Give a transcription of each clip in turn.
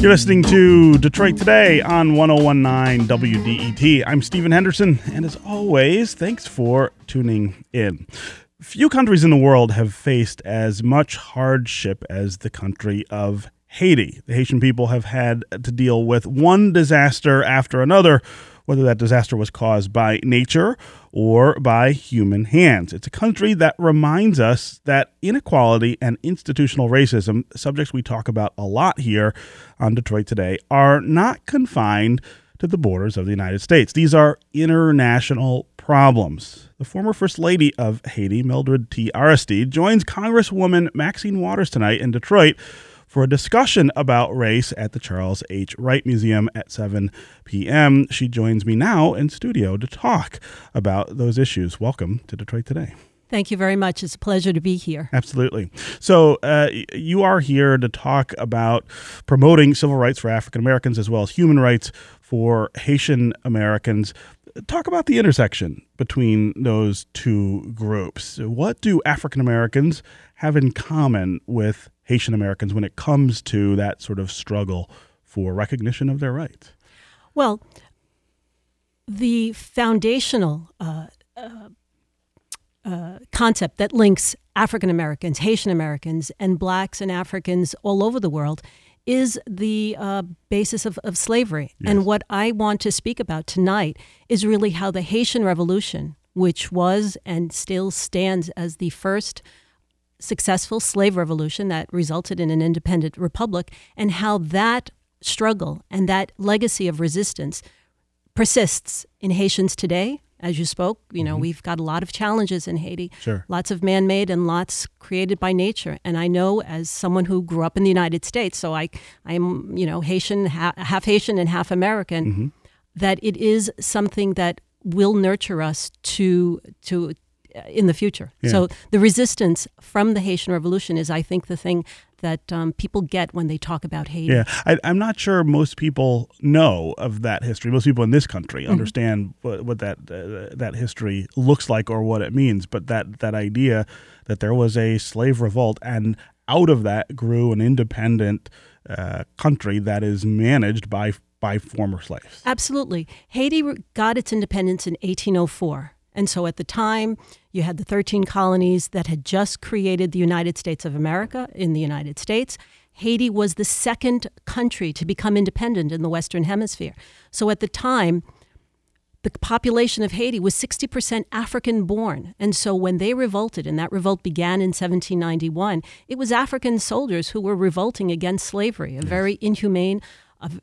You're listening to Detroit Today on 1019 WDET. I'm Stephen Henderson, and as always, thanks for tuning in. Few countries in the world have faced as much hardship as the country of Haiti. The Haitian people have had to deal with one disaster after another whether that disaster was caused by nature or by human hands. It's a country that reminds us that inequality and institutional racism, subjects we talk about a lot here on Detroit Today, are not confined to the borders of the United States. These are international problems. The former First Lady of Haiti, Mildred T. Aristide, joins Congresswoman Maxine Waters tonight in Detroit for a discussion about race at the Charles H. Wright Museum at 7 p.m. She joins me now in studio to talk about those issues. Welcome to Detroit Today. Thank you very much. It's a pleasure to be here. Absolutely. So, uh, you are here to talk about promoting civil rights for African Americans as well as human rights for Haitian Americans. Talk about the intersection between those two groups. What do African Americans have in common with Haitian Americans when it comes to that sort of struggle for recognition of their rights? Well, the foundational uh, uh, uh, concept that links African Americans, Haitian Americans, and blacks and Africans all over the world is the uh, basis of, of slavery. Yes. And what I want to speak about tonight is really how the Haitian Revolution, which was and still stands as the first successful slave revolution that resulted in an independent republic, and how that struggle and that legacy of resistance persists in Haitians today. As you spoke, you know, mm-hmm. we've got a lot of challenges in Haiti. Sure. Lots of man made and lots created by nature. And I know as someone who grew up in the United States, so I, I'm, you know, Haitian, ha- half Haitian and half American, mm-hmm. that it is something that will nurture us to, to, in the future. Yeah. So the resistance from the Haitian Revolution is, I think, the thing that um, people get when they talk about Haiti. Yeah, I, am not sure most people know of that history. Most people in this country mm-hmm. understand what, what, that uh, that history looks like or what it means. But that that idea that there was a slave revolt and out of that grew an independent uh, country that is managed by by former slaves. Absolutely, Haiti got its independence in 1804. And so at the time, you had the 13 colonies that had just created the United States of America in the United States. Haiti was the second country to become independent in the Western Hemisphere. So at the time, the population of Haiti was 60% African born. And so when they revolted, and that revolt began in 1791, it was African soldiers who were revolting against slavery, a very inhumane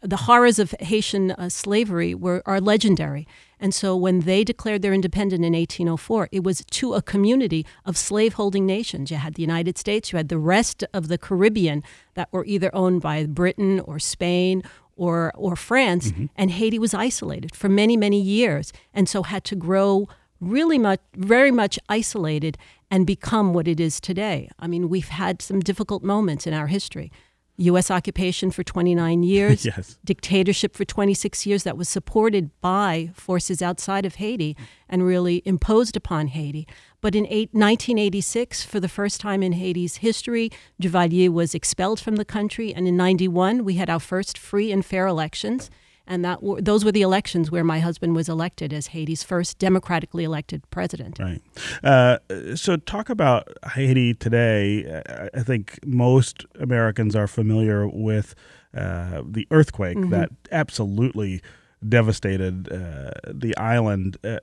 the horrors of Haitian uh, slavery were are legendary. And so when they declared their independence in 1804, it was to a community of slaveholding nations. You had the United States, you had the rest of the Caribbean that were either owned by Britain or Spain or or France, mm-hmm. and Haiti was isolated for many many years, and so had to grow really much very much isolated and become what it is today. I mean, we've had some difficult moments in our history. U.S. occupation for 29 years, yes. dictatorship for 26 years that was supported by forces outside of Haiti and really imposed upon Haiti. But in eight, 1986, for the first time in Haiti's history, Duvalier was expelled from the country. And in 91, we had our first free and fair elections and that w- those were the elections where my husband was elected as Haiti's first democratically elected president. Right. Uh, so, talk about Haiti today. I think most Americans are familiar with uh, the earthquake mm-hmm. that absolutely devastated uh, the island. Uh,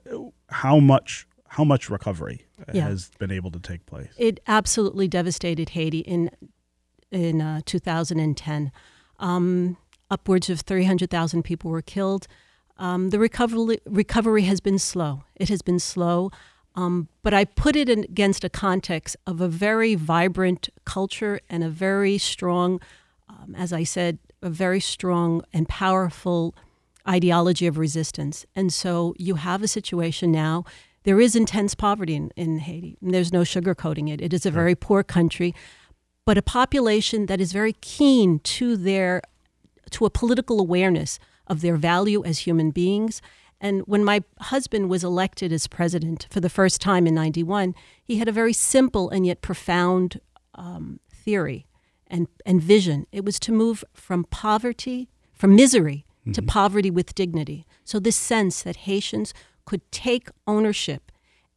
how much? How much recovery yeah. has been able to take place? It absolutely devastated Haiti in in uh, 2010. Um, upwards of 300,000 people were killed. Um, the recovery, recovery has been slow. It has been slow. Um, but I put it in, against a context of a very vibrant culture and a very strong, um, as I said, a very strong and powerful ideology of resistance. And so you have a situation now. There is intense poverty in, in Haiti. There's no sugarcoating it. It is a very poor country, but a population that is very keen to their to a political awareness of their value as human beings. And when my husband was elected as president for the first time in 91, he had a very simple and yet profound um, theory and, and vision. It was to move from poverty, from misery, mm-hmm. to poverty with dignity. So, this sense that Haitians could take ownership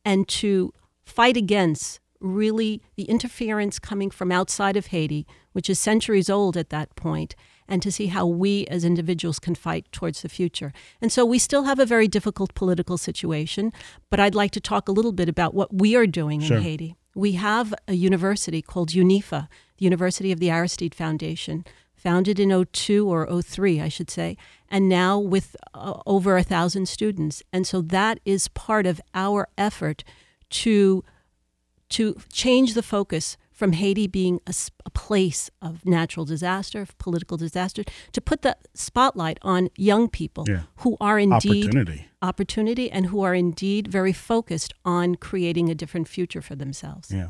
and to fight against really the interference coming from outside of Haiti, which is centuries old at that point, and to see how we as individuals can fight towards the future. And so we still have a very difficult political situation, but I'd like to talk a little bit about what we are doing sure. in Haiti. We have a university called UNIFA, the University of the Aristide Foundation, founded in 02 or 03, I should say, and now with uh, over a thousand students. And so that is part of our effort to to change the focus from Haiti being a, a, place of natural disaster, of political disaster, to put the spotlight on young people yeah. who are indeed opportunity. opportunity and who are indeed very focused on creating a different future for themselves. Yeah.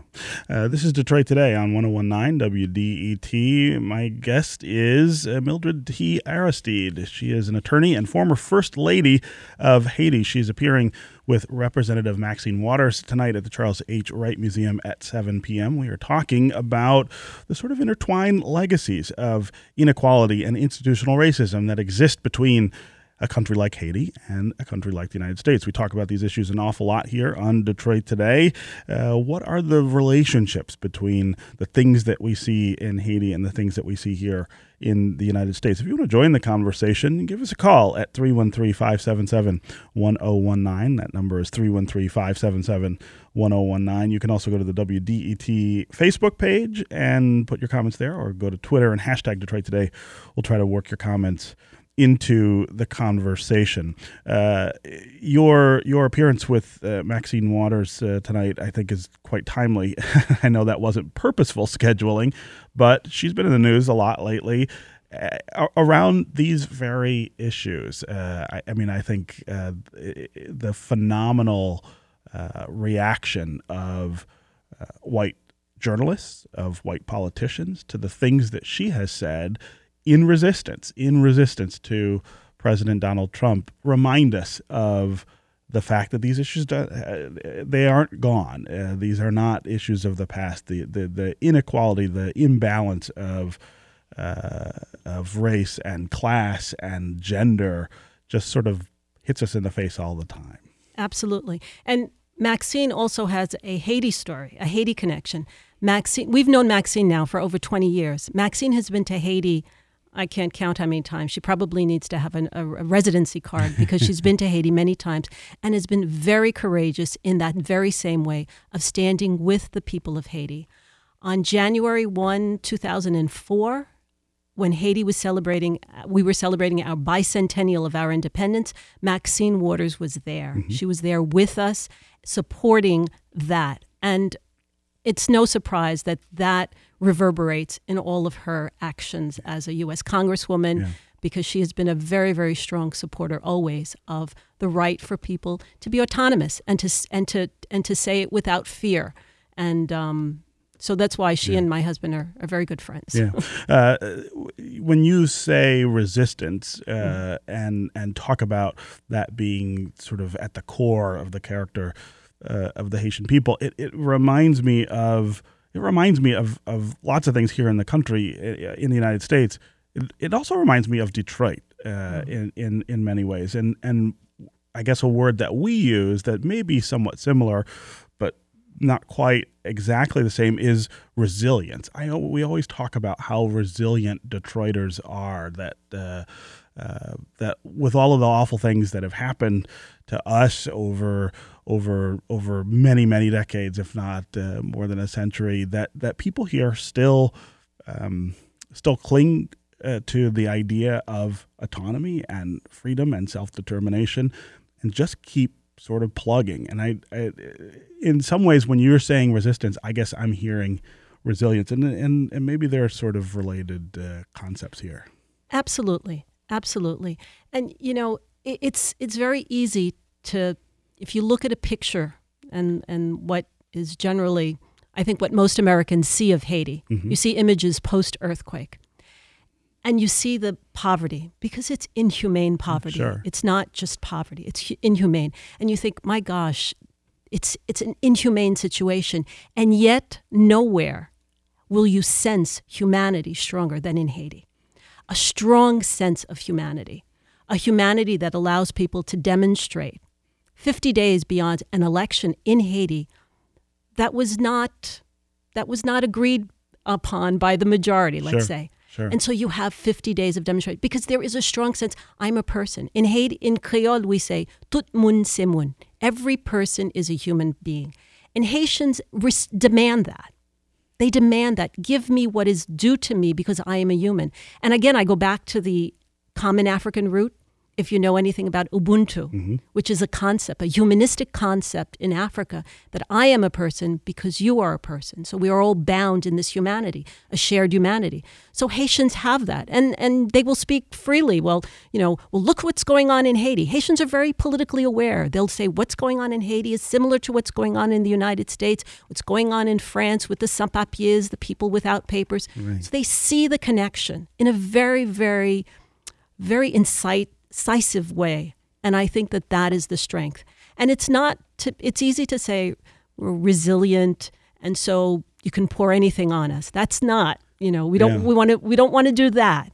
Uh, this is Detroit Today on 1019 WDET. My guest is uh, Mildred T. Aristide. She is an attorney and former First Lady of Haiti. She's appearing with Representative Maxine Waters tonight at the Charles H. Wright Museum at 7 p.m. We are talking about the sort of intertwined legacies of inequality and institutional racism that exist between a country like Haiti and a country like the United States. We talk about these issues an awful lot here on Detroit Today. Uh, what are the relationships between the things that we see in Haiti and the things that we see here in the United States? If you want to join the conversation, give us a call at 313 577 1019. That number is 313 577 1019. You can also go to the WDET Facebook page and put your comments there, or go to Twitter and hashtag Detroit Today. We'll try to work your comments into the conversation. Uh, your your appearance with uh, Maxine Waters uh, tonight, I think, is quite timely. I know that wasn't purposeful scheduling, but she's been in the news a lot lately. Uh, around these very issues, uh, I, I, mean, I think uh, the phenomenal reaction of white journalists, of white politicians to the things that she has said in resistance, in resistance to President Donald Trump, remind us of the fact that these issues uh, they aren't gone. Uh, these are not issues of the past. The the, the inequality, the imbalance of uh, of race and class and gender just sort of hits us in the face all the time. Absolutely, and Maxine also has a Haiti story, a Haiti connection. Maxine, we've known Maxine now for over 20 years. Maxine has been to Haiti I can't count how many times. She probably needs to have an, a, a residency card because she's been to Haiti many times and has been very courageous in that very same way of standing with the people of Haiti. On January 1, 2004, when Haiti was celebrating, we were celebrating our bicentennial of our independence, Maxine Waters was there. Mm-hmm. She was there with us, supporting that. And it's no surprise that that reverberates in all of her actions as a U.S. Congresswoman. Yeah. Because she has been a very, very strong supporter always of the right for people to be autonomous and to and to and to say it without fear, and um, so that's why she yeah. and my husband are, are very good friends. Yeah. Uh, when you say resistance uh, mm. and and talk about that being sort of at the core of the character uh, of the Haitian people, it, it reminds me of it reminds me of, of lots of things here in the country in the United States. It, it also reminds me of Detroit uh, mm-hmm. in, in in many ways, and and I guess a word that we use that may be somewhat similar, but not quite exactly the same is resilience. I know we always talk about how resilient Detroiters are. That uh, uh, that with all of the awful things that have happened to us over over over many many decades, if not uh, more than a century, that that people here still um, still cling uh, to the idea of autonomy and freedom and self determination, and just keep sort of plugging. And I, I, in some ways, when you're saying resistance, I guess I'm hearing resilience, and and, and maybe there are sort of related uh, concepts here. Absolutely, absolutely, and you know, it, it's it's very easy to if you look at a picture and and what is generally I think what most Americans see of Haiti, mm-hmm. you see images post earthquake. And you see the poverty because it's inhumane poverty. Sure. It's not just poverty, it's inhumane. And you think, my gosh, it's, it's an inhumane situation. And yet, nowhere will you sense humanity stronger than in Haiti. A strong sense of humanity, a humanity that allows people to demonstrate 50 days beyond an election in Haiti that was not that was not agreed upon by the majority, let's Sure. say. Sure. And so you have 50 days of demonstration because there is a strong sense I'm a person. In Haiti, in Creole, we say tout moun c'est moun. Every person is a human being. And Haitians res- demand that. They demand that. Give me what is due to me because I am a human. And again, I go back to the common African root. If you know anything about Ubuntu, mm-hmm. which is a concept, a humanistic concept in Africa, that I am a person because you are a person. So we are all bound in this humanity, a shared humanity. So Haitians have that, and and they will speak freely. Well, you know, well, look what's going on in Haiti. Haitians are very politically aware. They'll say what's going on in Haiti is similar to what's going on in the United States, what's going on in France with the sans-papiers, the people without papers. So they see the connection in a very, very, very incite, incisive way. And I think that that is the strength. And it's not, to, it's easy to say we're resilient and so you can pour anything on us. That's not, you know, we don't, Yeah. we want to, we don't want to do that.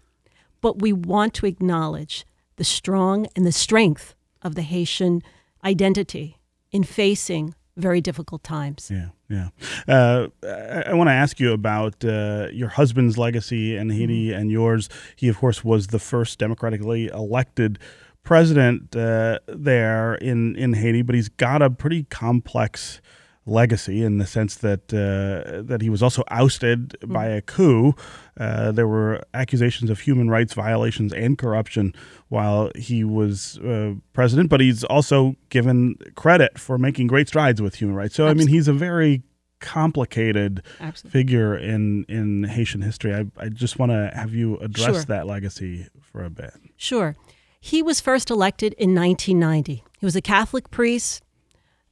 But we want to acknowledge the strong and the strength of the Haitian identity in facing very difficult times. Yeah, yeah. Uh, I, I want to ask you about uh, your husband's legacy in Haiti Mm-hmm. and yours. He, of course, was the first democratically elected president uh, there in, in Haiti, but he's got a pretty complex legacy in the sense that uh, that he was also ousted by a coup. Uh, there were accusations of human rights violations and corruption while he was uh, president, but he's also given credit for making great strides with human rights. So I mean, he's a very complicated Absolutely. figure in in Haitian history. I, I just want to have you address Sure. that legacy for a bit. Sure. He was first elected in 1990. He was a Catholic priest,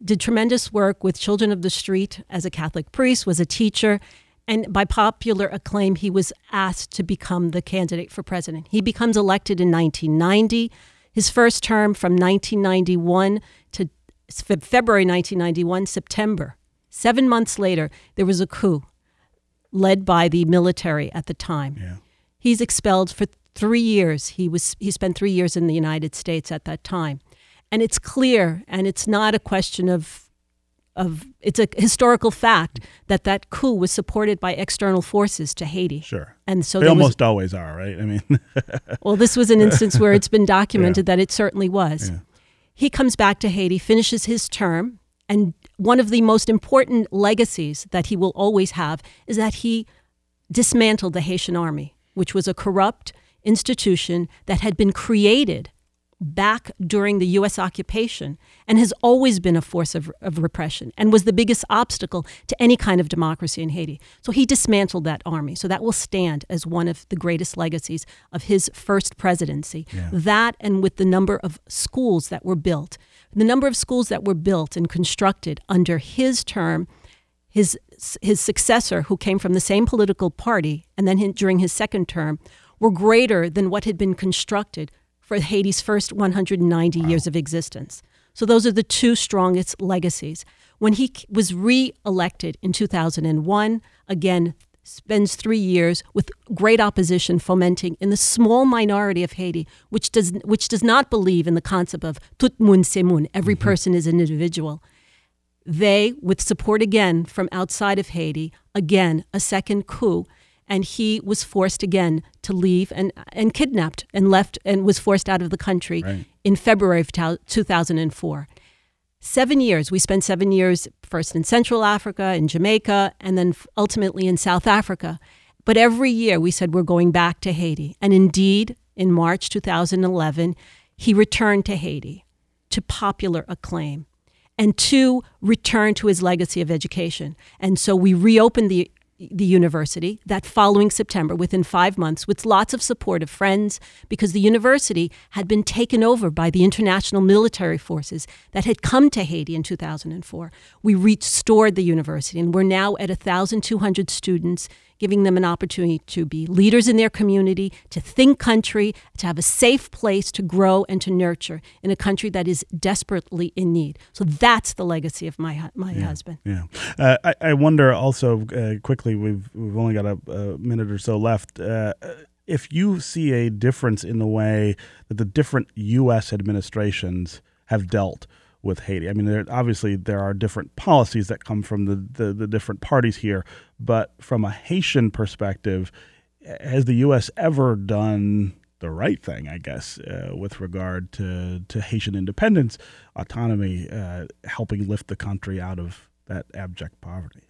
did tremendous work with Children of the Street as a Catholic priest, was a teacher, and by popular acclaim, he was asked to become the candidate for president. He becomes elected in 1990. His first term from 1991 to February 1991, September. Seven months later, there was a coup led by the military at the time. Yeah. He's expelled for three years. He was he spent three years in the United States at that time, and it's clear, and it's not a question of of it's a historical fact that that coup was supported by external forces to Haiti. Sure. And so they there was almost always are, right? I mean, well, this was an instance where it's been documented that it certainly was. Yeah. He comes back to Haiti, finishes his term, and one of the most important legacies that he will always have is that he dismantled the Haitian army, which was a corrupt institution that had been created back during the U.S. occupation and has always been a force of, of repression and was the biggest obstacle to any kind of democracy in Haiti. So he dismantled that army. So that will stand as one of the greatest legacies of his first presidency. That and with the number of schools that were built, the number of schools that were built and constructed under his term his his successor, who came from the same political party, and then hin- during his second term, were greater than what had been constructed for Haiti's first 190 years of existence. So those are the two strongest legacies. When he was re-elected in 2001, again spends three years with great opposition fomenting in the small minority of Haiti, which does which does not believe in the concept of tout moun c'est moun, every mm-hmm. person is an individual they, with support again from outside of Haiti, again a second coup, and he was forced again to leave and and kidnapped and left and was forced out of the country Right. in February of 2004. Seven years. We spent seven years first in Central Africa, in Jamaica, and then ultimately in South Africa. But every year we said we're going back to Haiti. And indeed, in March 2011, he returned to Haiti to popular acclaim and two, return to his legacy of education. And so we reopened the the university that following September within five months with lots of support of friends because the university had been taken over by the international military forces that had come to Haiti in 2004. We restored the university and we're now at 1,200 students giving them an opportunity to be leaders in their community, to think country, to have a safe place to grow and to nurture in a country that is desperately in need. So that's the legacy of my my yeah, husband. Yeah, uh, I, I wonder also uh, quickly. We've we've only got a, a minute or so left. Uh, if you see a difference in the way that the different U.S. administrations have dealt with Haiti. I mean, there, obviously there are different policies that come from the, the, the different parties here, but from a Haitian perspective, has the U.S. ever done the right thing, I guess, uh, with regard to, to Haitian independence, autonomy, uh, helping lift the country out of that abject poverty?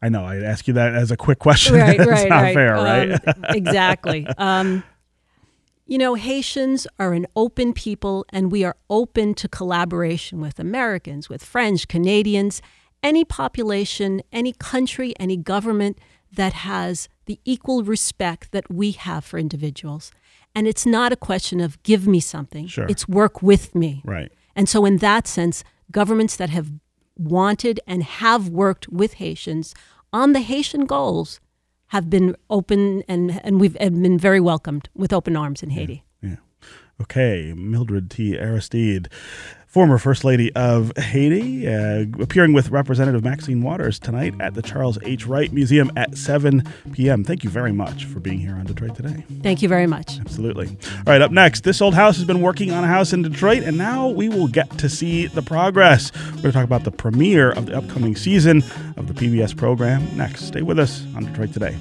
I know I ask you that as a quick question. Right, it's right, not right. fair, right? Um, exactly. Um, you know, Haitians are an open people, and we are open to collaboration with Americans, with French, Canadians, any population, any country, any government that has the equal respect that we have for individuals. And it's not a question of give me something, Sure. it's work with me. right. And so, in that sense, governments that have wanted and have worked with Haitians on the Haitian goals have been open and, and we've been very welcomed with open arms in Haiti. Okay, Mildred T. Aristide, former First Lady of Haiti, uh, appearing with Representative Maxine Waters tonight at the Charles H. Wright Museum at 7 p.m. Thank you very much for being here on Detroit Today. Thank you very much. Absolutely. All right, up next, This Old House has been working on a house in Detroit, and now we will get to see the progress. We're going to talk about the premiere of the upcoming season of the PBS program next. Stay with us on Detroit Today.